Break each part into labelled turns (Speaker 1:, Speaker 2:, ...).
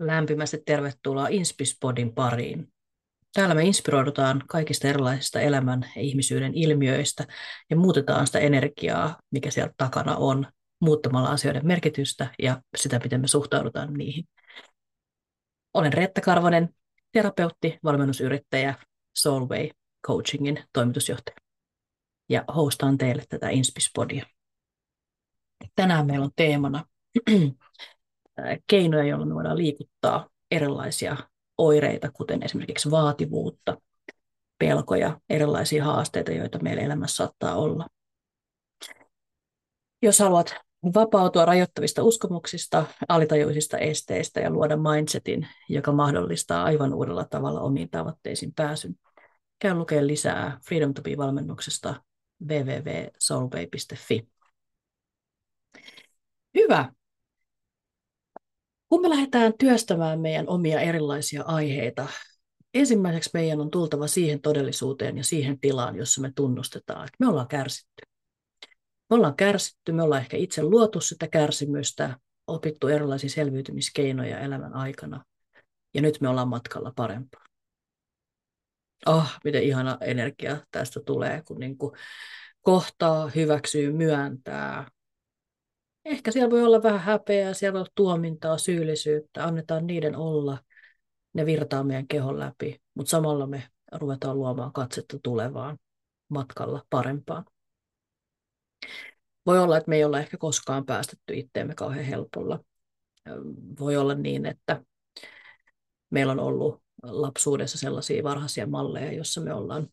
Speaker 1: Lämpimästi tervetuloa Inspispodin pariin. Täällä me inspiroidutaan kaikista erilaisista elämän ja ihmisyyden ilmiöistä ja muutetaan sitä energiaa, mikä siellä takana on, muuttamalla asioiden merkitystä ja sitä, miten me suhtaudutaan niihin. Olen Reetta Karvonen, terapeutti, valmennusyrittäjä, Soulway Coachingin toimitusjohtaja. Ja hostaan teille tätä Inspispodia. Tänään meillä on teemana keinoja, joilla me voidaan liikuttaa erilaisia oireita, kuten esimerkiksi vaativuutta, pelkoja, erilaisia haasteita, joita meillä elämässä saattaa olla. Jos haluat vapautua rajoittavista uskomuksista, alitajuisista esteistä ja luoda mindsetin, joka mahdollistaa aivan uudella tavalla omiin tavoitteisiin pääsyn, käy lukemaan lisää Freedom to Be-valmennuksesta www.soulway.fi. Hyvä. Kun me lähdetään työstämään meidän omia erilaisia aiheita, ensimmäiseksi meidän on tultava siihen todellisuuteen ja siihen tilaan, jossa me tunnustetaan, että me ollaan kärsitty. Me ollaan kärsitty, me ollaan ehkä itse luotu sitä kärsimystä, opittu erilaisia selviytymiskeinoja elämän aikana, ja nyt me ollaan matkalla parempaa. Oh, miten ihana energia tästä tulee, kun niin kuin kohtaa, hyväksyy, myöntää, Ehkä siellä voi olla vähän häpeää, siellä voi olla tuomintaa, syyllisyyttä, annetaan niiden olla, ne virtaa meidän kehon läpi, mutta samalla me ruvetaan luomaan katsetta tulevaan matkalla parempaan. Voi olla, että me ei olla ehkä koskaan päästetty itteemme kauhean helpolla. Voi olla niin, että meillä on ollut lapsuudessa sellaisia varhaisia malleja, joissa me ollaan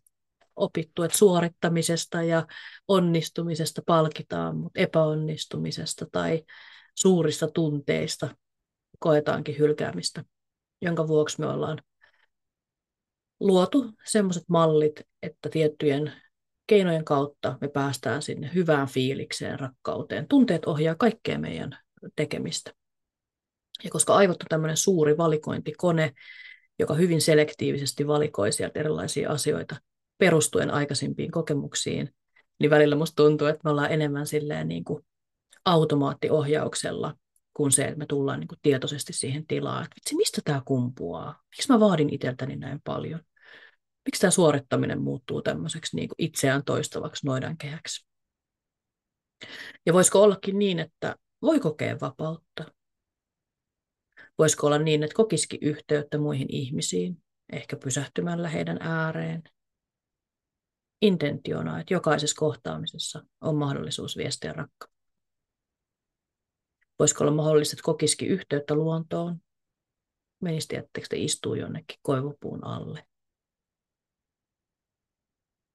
Speaker 1: opittu, että suorittamisesta ja onnistumisesta palkitaan, mutta epäonnistumisesta tai suurista tunteista koetaankin hylkäämistä, jonka vuoksi me ollaan luotu sellaiset mallit, että tiettyjen keinojen kautta me päästään sinne hyvään fiilikseen, rakkauteen. Tunteet ohjaa kaikkea meidän tekemistä. Ja koska aivot on tämmöinen suuri valikointikone, joka hyvin selektiivisesti valikoi sieltä erilaisia asioita, perustuen aikaisempiin kokemuksiin, niin välillä musta tuntuu, että me ollaan enemmän silleen niin kuin automaattiohjauksella kuin se, että me tullaan niin kuin tietoisesti siihen tilaan, että vitsi, mistä tämä kumpuaa? Miksi mä vaadin itseltäni näin paljon? Miksi tämä suorittaminen muuttuu tämmöiseksi niin kuin itseään toistavaksi noidankehäksi? Ja voisiko ollakin niin, että voi kokea vapautta? Voisiko olla niin, että kokisikin yhteyttä muihin ihmisiin, ehkä pysähtymällä heidän ääreen, intentiona, että jokaisessa kohtaamisessa on mahdollisuus viestiä rakkautta. Voisiko olla mahdollista, että kokisikin yhteyttä luontoon? Menisi, tiettekö te istuu jonnekin koivupuun alle?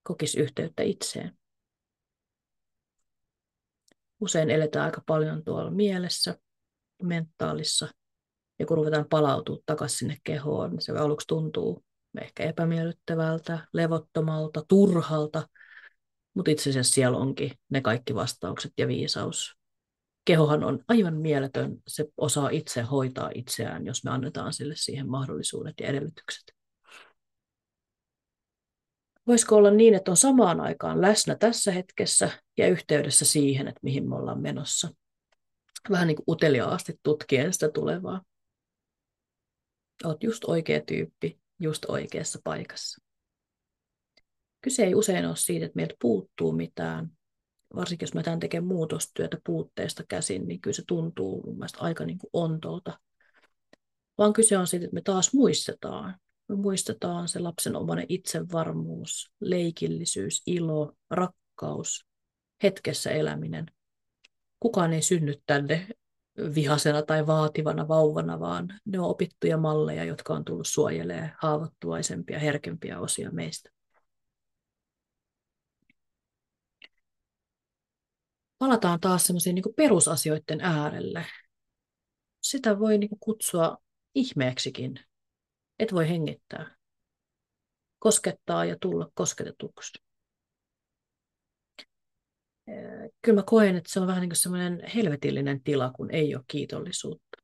Speaker 1: Kokisi yhteyttä itseen. Usein eletään aika paljon tuolla mielessä, mentaalissa, ja kun ruvetaan palautua takaisin sinne kehoon, niin se aluksi tuntuu ehkä epämiellyttävältä, levottomalta, turhalta, mutta itse asiassa siellä onkin ne kaikki vastaukset ja viisaus. Kehohan on aivan mieletön, se osaa itse hoitaa itseään, jos me annetaan sille siihen mahdollisuudet ja edellytykset. Voisiko olla niin, että on samaan aikaan läsnä tässä hetkessä ja yhteydessä siihen, että mihin me ollaan menossa? Vähän niin kuin uteliaasti tutkien sitä tulevaa. Olet just oikea tyyppi, just oikeassa paikassa. Kyse ei usein ole siitä, että meiltä puuttuu mitään, varsinkin jos me tämän tekemään muutostyötä puutteesta käsin, niin kyllä se tuntuu mun mielestä aika niin kuin ontolta. Vaan kyse on siitä, että me taas muistetaan. Me muistetaan se lapsen omainen itsevarmuus, leikillisyys, ilo, rakkaus, hetkessä eläminen. Kukaan ei synny tänne vihasena tai vaativana vauvana, vaan ne on opittuja malleja, jotka on tullut suojelemaan haavoittuvaisempia, herkempiä osia meistä. Palataan taas semmoisiin niin perusasioiden äärelle. Sitä voi niin kutsua ihmeeksikin. Et voi hengittää. Koskettaa ja tulla kosketetuksi kyllä mä koen, että se on vähän niin kuin semmoinen helvetillinen tila, kun ei ole kiitollisuutta.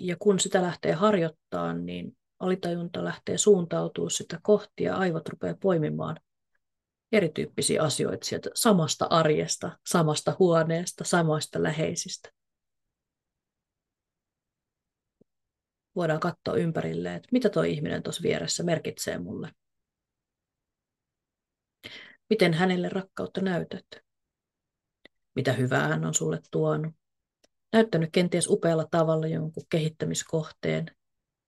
Speaker 1: Ja kun sitä lähtee harjoittaa, niin alitajunta lähtee suuntautuu sitä kohti ja aivot rupeaa poimimaan erityyppisiä asioita sieltä samasta arjesta, samasta huoneesta, samasta läheisistä. voidaan katsoa ympärille, että mitä tuo ihminen tuossa vieressä merkitsee mulle. Miten hänelle rakkautta näytät? Mitä hyvää hän on sulle tuonut? Näyttänyt kenties upealla tavalla jonkun kehittämiskohteen,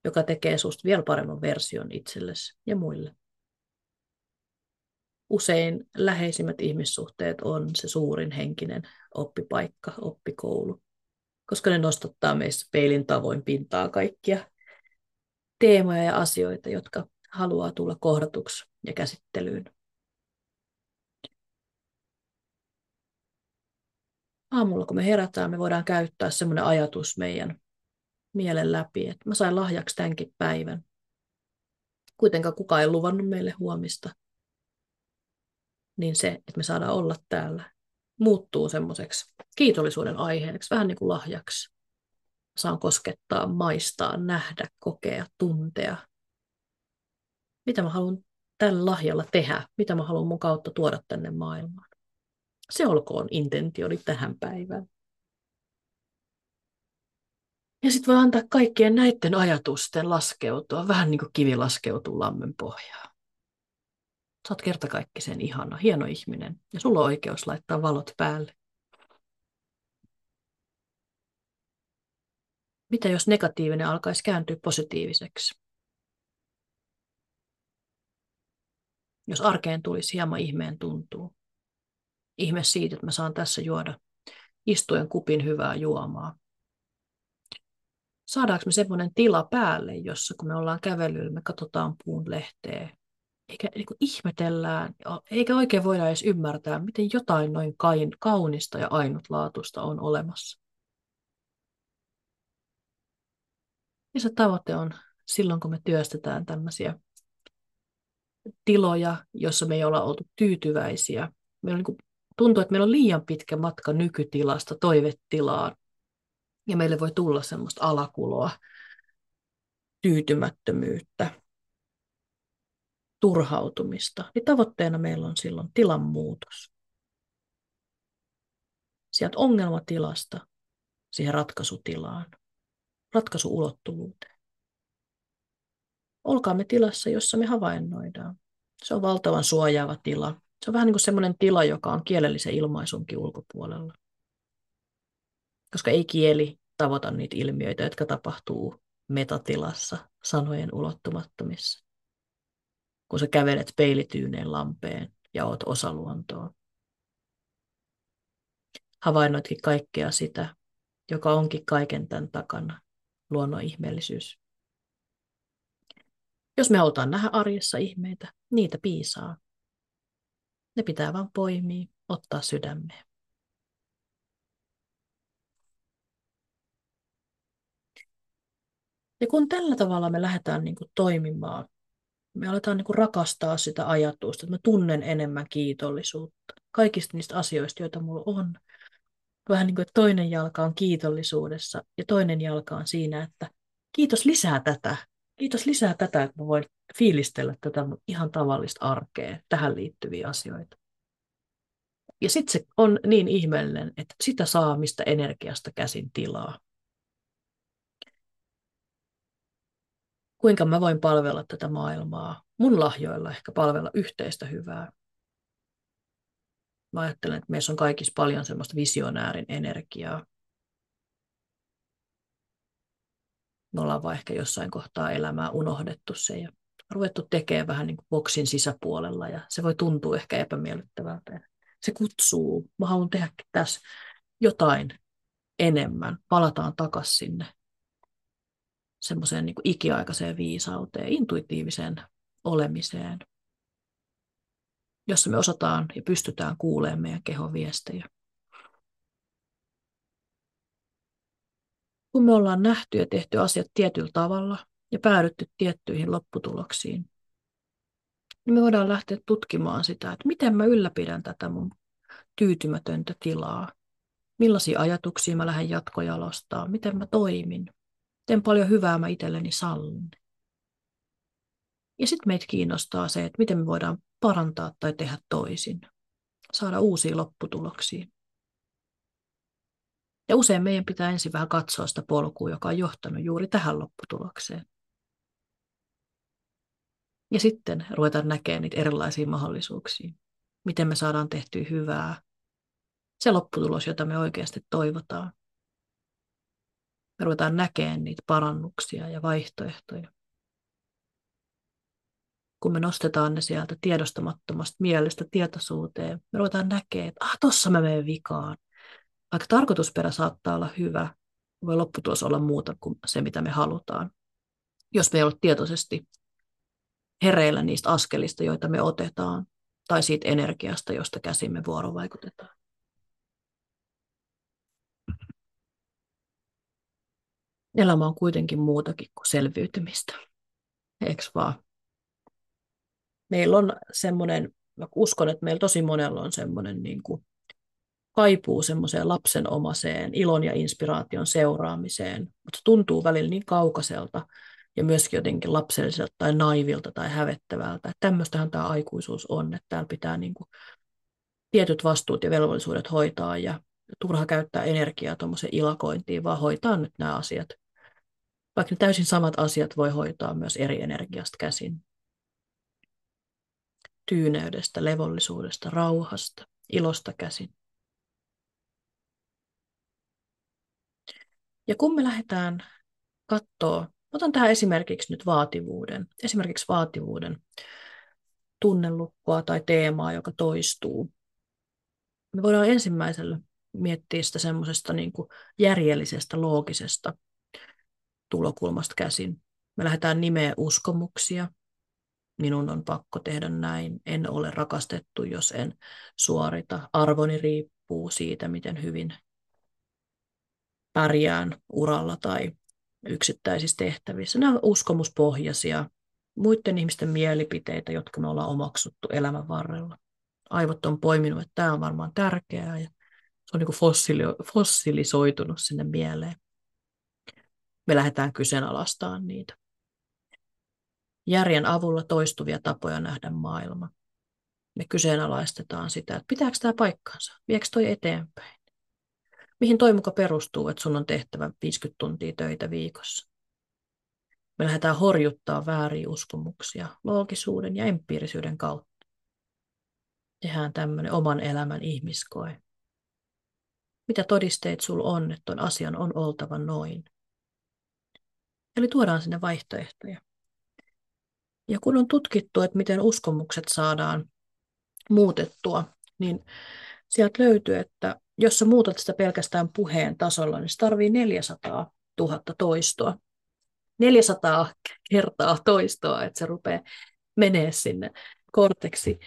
Speaker 1: joka tekee susta vielä paremman version itsellesi ja muille. Usein läheisimmät ihmissuhteet on se suurin henkinen oppipaikka, oppikoulu, koska ne nostattaa meissä peilin tavoin pintaa kaikkia teemoja ja asioita, jotka haluaa tulla kohdatuksi ja käsittelyyn. Aamulla, kun me herätään, me voidaan käyttää semmoinen ajatus meidän mielen läpi, että mä sain lahjaksi tämänkin päivän. Kuitenkaan kukaan ei luvannut meille huomista. Niin se, että me saadaan olla täällä, muuttuu semmoiseksi kiitollisuuden aiheeksi, vähän niin kuin lahjaksi. Saan koskettaa, maistaa, nähdä, kokea, tuntea. Mitä mä haluan tällä lahjalla tehdä? Mitä mä haluan mun kautta tuoda tänne maailmaan? Se olkoon intentioni tähän päivään. Ja sitten voi antaa kaikkien näiden ajatusten laskeutua, vähän niin kuin kivi laskeutuu lammen pohjaan. Sä oot kertakaikkisen ihana, hieno ihminen, ja sulla on oikeus laittaa valot päälle. Mitä jos negatiivinen alkaisi kääntyä positiiviseksi? Jos arkeen tulisi hieman ihmeen tuntuu. Ihme siitä, että mä saan tässä juoda istuen kupin hyvää juomaa saadaanko me semmoinen tila päälle, jossa kun me ollaan kävelyllä, me katsotaan puun lehteä, eikä niin kuin ihmetellään, eikä oikein voida edes ymmärtää, miten jotain noin kaunista ja ainutlaatuista on olemassa. Ja se tavoite on silloin, kun me työstetään tämmöisiä tiloja, jossa me ei olla oltu tyytyväisiä. Meillä niin kuin, tuntuu, että meillä on liian pitkä matka nykytilasta toivetilaan, ja meille voi tulla semmoista alakuloa, tyytymättömyyttä, turhautumista. Niin tavoitteena meillä on silloin tilan muutos. Sieltä ongelmatilasta siihen ratkaisutilaan, ratkaisuulottuvuuteen. Olkaamme tilassa, jossa me havainnoidaan. Se on valtavan suojaava tila. Se on vähän niin kuin semmoinen tila, joka on kielellisen ilmaisunkin ulkopuolella koska ei kieli tavoita niitä ilmiöitä, jotka tapahtuu metatilassa sanojen ulottumattomissa. Kun sä kävelet peilityyneen lampeen ja oot osa luontoa. Havainnoitkin kaikkea sitä, joka onkin kaiken tämän takana, luonnon ihmeellisyys. Jos me halutaan nähdä arjessa ihmeitä, niitä piisaa. Ne pitää vaan poimia, ottaa sydämeen. Ja kun tällä tavalla me lähdetään niin kuin toimimaan, me aletaan niin kuin rakastaa sitä ajatusta, että mä tunnen enemmän kiitollisuutta kaikista niistä asioista, joita mulla on. Vähän niin kuin, että toinen jalka on kiitollisuudessa ja toinen jalka on siinä, että kiitos lisää tätä. Kiitos lisää tätä, että mä voin fiilistellä tätä ihan tavallista arkea, tähän liittyviä asioita. Ja sitten se on niin ihmeellinen, että sitä saa mistä energiasta käsin tilaa. kuinka mä voin palvella tätä maailmaa, mun lahjoilla ehkä palvella yhteistä hyvää. Mä ajattelen, että meissä on kaikissa paljon semmoista visionäärin energiaa. Me ollaan vaan ehkä jossain kohtaa elämää unohdettu se ja ruvettu tekemään vähän niin kuin boksin sisäpuolella ja se voi tuntua ehkä epämiellyttävältä. Se kutsuu, mä haluan tehdä tässä jotain enemmän, palataan takaisin sinne semmoiseen niin ikiaikaiseen viisauteen, intuitiiviseen olemiseen, jossa me osataan ja pystytään kuulemaan meidän kehon viestejä. Kun me ollaan nähty ja tehty asiat tietyllä tavalla ja päädytty tiettyihin lopputuloksiin, me voidaan lähteä tutkimaan sitä, että miten mä ylläpidän tätä mun tyytymätöntä tilaa, millaisia ajatuksia mä lähden jatkojalostaa, miten mä toimin, miten paljon hyvää mä itselleni sallin. Ja sitten meitä kiinnostaa se, että miten me voidaan parantaa tai tehdä toisin, saada uusia lopputuloksia. Ja usein meidän pitää ensin vähän katsoa sitä polkua, joka on johtanut juuri tähän lopputulokseen. Ja sitten ruvetaan näkemään niitä erilaisia mahdollisuuksia. Miten me saadaan tehtyä hyvää. Se lopputulos, jota me oikeasti toivotaan. Me ruvetaan näkemään niitä parannuksia ja vaihtoehtoja. Kun me nostetaan ne sieltä tiedostamattomasta mielestä tietoisuuteen, me ruvetaan näkemään, että ah, tossa mä menen vikaan. Vaikka tarkoitusperä saattaa olla hyvä, voi lopputulos olla muuta kuin se, mitä me halutaan. Jos me ei ole tietoisesti hereillä niistä askelista, joita me otetaan, tai siitä energiasta, josta käsimme vuorovaikutetaan. Elämä on kuitenkin muutakin kuin selviytymistä. Eikö vaan? Meillä on semmoinen, mä uskon, että meillä tosi monella on semmoinen niin kuin kaipuu semmoiseen lapsenomaiseen ilon ja inspiraation seuraamiseen, mutta tuntuu välillä niin kaukaiselta ja myöskin jotenkin lapselliselta tai naivilta tai hävettävältä. Että tämmöistähän tämä aikuisuus on, että täällä pitää niin kuin tietyt vastuut ja velvollisuudet hoitaa ja turha käyttää energiaa tuommoiseen ilakointiin, vaan hoitaa nyt nämä asiat. Vaikka ne täysin samat asiat voi hoitaa myös eri energiasta käsin. Tyyneydestä, levollisuudesta, rauhasta, ilosta käsin. Ja kun me lähdetään katsoa, otan tähän esimerkiksi nyt vaativuuden, esimerkiksi vaativuuden tunnelukkoa tai teemaa, joka toistuu. Me voidaan ensimmäisellä miettiä sitä semmoisesta niin kuin järjellisestä, loogisesta tulokulmasta käsin. Me lähdetään nimeä uskomuksia. Minun on pakko tehdä näin. En ole rakastettu, jos en suorita. Arvoni riippuu siitä, miten hyvin pärjään uralla tai yksittäisissä tehtävissä. Nämä on uskomuspohjaisia, muiden ihmisten mielipiteitä, jotka me ollaan omaksuttu elämän varrella. Aivot on poiminut, että tämä on varmaan tärkeää ja se on niin fossili- fossilisoitunut sinne mieleen. Me lähdetään kyseenalaistamaan niitä. Järjen avulla toistuvia tapoja nähdä maailma. Me kyseenalaistetaan sitä, että pitääkö tämä paikkaansa, viekö toi eteenpäin mihin toi muka perustuu, että sun on tehtävä 50 tuntia töitä viikossa. Me lähdetään horjuttaa vääriä uskomuksia loogisuuden ja empiirisyyden kautta. Tehdään tämmöinen oman elämän ihmiskoe. Mitä todisteet sul on, että ton asian on oltava noin? Eli tuodaan sinne vaihtoehtoja. Ja kun on tutkittu, että miten uskomukset saadaan muutettua, niin sieltä löytyy, että jos sä muutat sitä pelkästään puheen tasolla, niin se tarvii 400 000 toistoa. 400 kertaa toistoa, että se rupeaa menee sinne korteksi.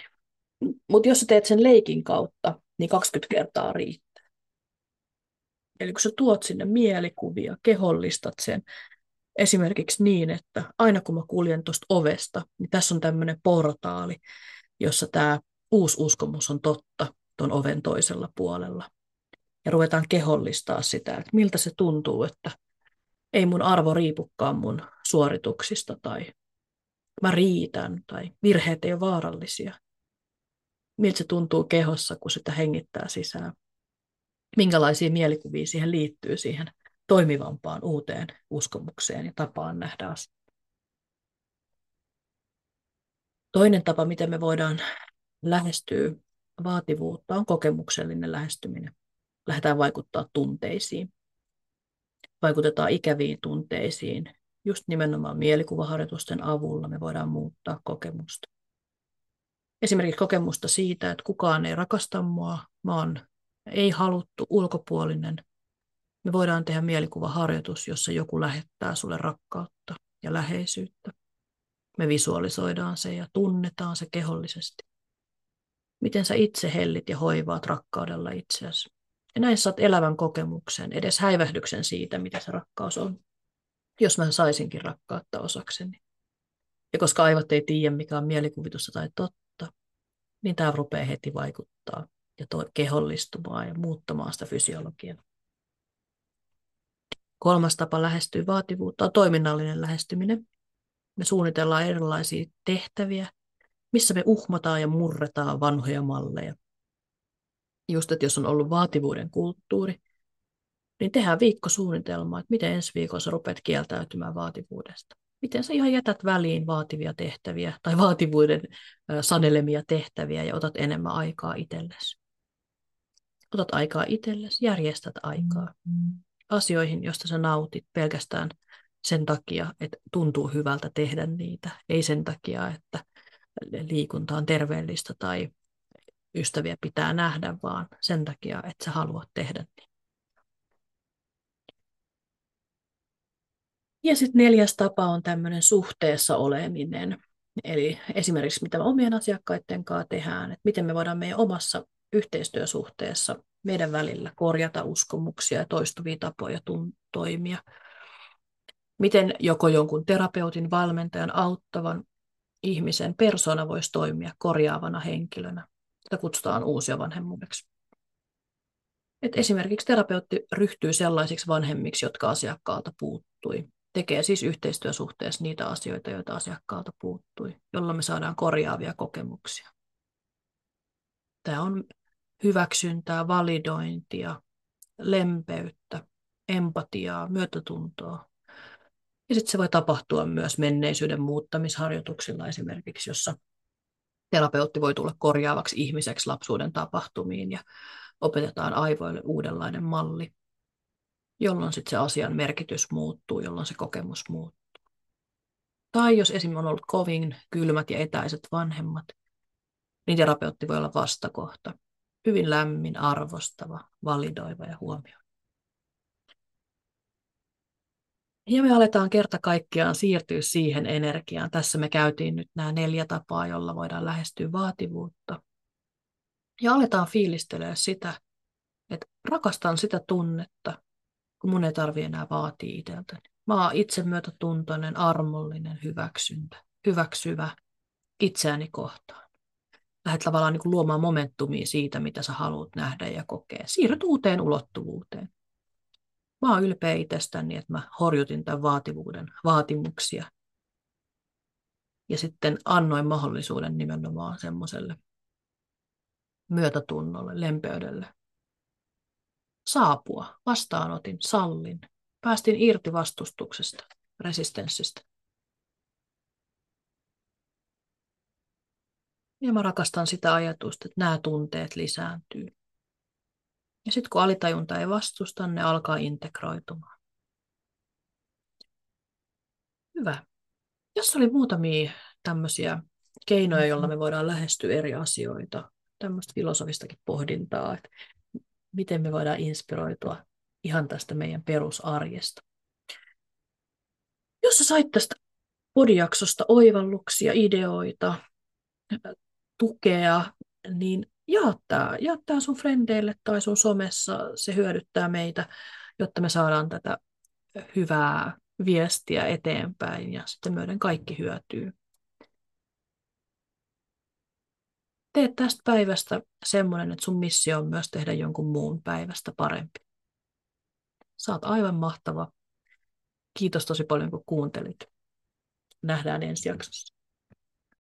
Speaker 1: Mutta jos sä teet sen leikin kautta, niin 20 kertaa riittää. Eli kun sä tuot sinne mielikuvia, kehollistat sen, esimerkiksi niin, että aina kun mä kuljen tuosta ovesta, niin tässä on tämmöinen portaali, jossa tämä uusi uskomus on totta tuon oven toisella puolella ja ruvetaan kehollistaa sitä, että miltä se tuntuu, että ei mun arvo riipukaan mun suorituksista tai mä riitän tai virheet ei ole vaarallisia. Miltä se tuntuu kehossa, kun sitä hengittää sisään. Minkälaisia mielikuvia siihen liittyy siihen toimivampaan uuteen uskomukseen ja tapaan nähdä asiat. Toinen tapa, miten me voidaan lähestyä vaativuutta, on kokemuksellinen lähestyminen lähdetään vaikuttaa tunteisiin. Vaikutetaan ikäviin tunteisiin. Just nimenomaan mielikuvaharjoitusten avulla me voidaan muuttaa kokemusta. Esimerkiksi kokemusta siitä, että kukaan ei rakasta mua, mä oon ei haluttu ulkopuolinen. Me voidaan tehdä mielikuvaharjoitus, jossa joku lähettää sulle rakkautta ja läheisyyttä. Me visualisoidaan se ja tunnetaan se kehollisesti. Miten sä itse hellit ja hoivaat rakkaudella itseäsi. Ja näin saat elävän kokemuksen, edes häivähdyksen siitä, mitä se rakkaus on. Jos mä saisinkin rakkautta osakseni. Ja koska aivot ei tiedä, mikä on mielikuvitusta tai totta, niin tämä rupeaa heti vaikuttaa ja to- kehollistumaan ja muuttamaan sitä fysiologiaa. Kolmas tapa lähestyä vaativuutta on toiminnallinen lähestyminen. Me suunnitellaan erilaisia tehtäviä, missä me uhmataan ja murretaan vanhoja malleja just, että jos on ollut vaativuuden kulttuuri, niin tehdään viikkosuunnitelma, että miten ensi viikossa rupeat kieltäytymään vaativuudesta. Miten sä ihan jätät väliin vaativia tehtäviä tai vaativuuden sanelemia tehtäviä ja otat enemmän aikaa itsellesi. Otat aikaa itsellesi, järjestät aikaa asioihin, joista sä nautit pelkästään sen takia, että tuntuu hyvältä tehdä niitä. Ei sen takia, että liikunta on terveellistä tai ystäviä pitää nähdä, vaan sen takia, että sä haluat tehdä niin. Ja sitten neljäs tapa on tämmöinen suhteessa oleminen. Eli esimerkiksi mitä me omien asiakkaiden kanssa tehdään, että miten me voidaan meidän omassa yhteistyösuhteessa meidän välillä korjata uskomuksia ja toistuvia tapoja toimia. Miten joko jonkun terapeutin, valmentajan, auttavan ihmisen persona voisi toimia korjaavana henkilönä. Sitä kutsutaan uusia vanhemmuudeksi. Et esimerkiksi terapeutti ryhtyy sellaisiksi vanhemmiksi, jotka asiakkaalta puuttui. Tekee siis yhteistyösuhteessa niitä asioita, joita asiakkaalta puuttui, jolloin me saadaan korjaavia kokemuksia. Tämä on hyväksyntää, validointia, lempeyttä, empatiaa, myötätuntoa. Ja sitten se voi tapahtua myös menneisyyden muuttamisharjoituksilla esimerkiksi, jossa terapeutti voi tulla korjaavaksi ihmiseksi lapsuuden tapahtumiin ja opetetaan aivoille uudenlainen malli, jolloin sitten se asian merkitys muuttuu, jolloin se kokemus muuttuu. Tai jos esimerkiksi on ollut kovin kylmät ja etäiset vanhemmat, niin terapeutti voi olla vastakohta. Hyvin lämmin, arvostava, validoiva ja huomioiva. Ja me aletaan kerta kaikkiaan siirtyä siihen energiaan. Tässä me käytiin nyt nämä neljä tapaa, jolla voidaan lähestyä vaativuutta. Ja aletaan fiilistelee sitä, että rakastan sitä tunnetta, kun mun ei tarvi enää vaatia itseltäni. Mä oon itsemyötätuntoinen, armollinen, hyväksyntä, hyväksyvä itseäni kohtaan. Lähdet tavallaan niin luomaan momentumia siitä, mitä sä haluat nähdä ja kokea. Siirryt uuteen ulottuvuuteen. Mä oon ylpeä itsestäni, että mä horjutin tämän vaativuuden vaatimuksia. Ja sitten annoin mahdollisuuden nimenomaan semmoiselle myötätunnolle, lempeydelle. Saapua, vastaanotin, sallin, päästin irti vastustuksesta, resistenssistä. Ja mä rakastan sitä ajatusta, että nämä tunteet lisääntyy. Ja sitten kun alitajunta ei vastusta, ne alkaa integroitumaan. Hyvä. Jos oli muutamia tämmöisiä keinoja, joilla me voidaan lähestyä eri asioita, tämmöistä filosofistakin pohdintaa, että miten me voidaan inspiroitua ihan tästä meidän perusarjesta. Jos sä sait tästä podijaksosta oivalluksia, ideoita, tukea, niin jaa tämä, jaa tämä sun frendeille tai sun somessa, se hyödyttää meitä, jotta me saadaan tätä hyvää viestiä eteenpäin ja sitten meidän kaikki hyötyy. Tee tästä päivästä semmoinen, että sun missio on myös tehdä jonkun muun päivästä parempi. Saat aivan mahtava. Kiitos tosi paljon, kun kuuntelit. Nähdään ensi jaksossa.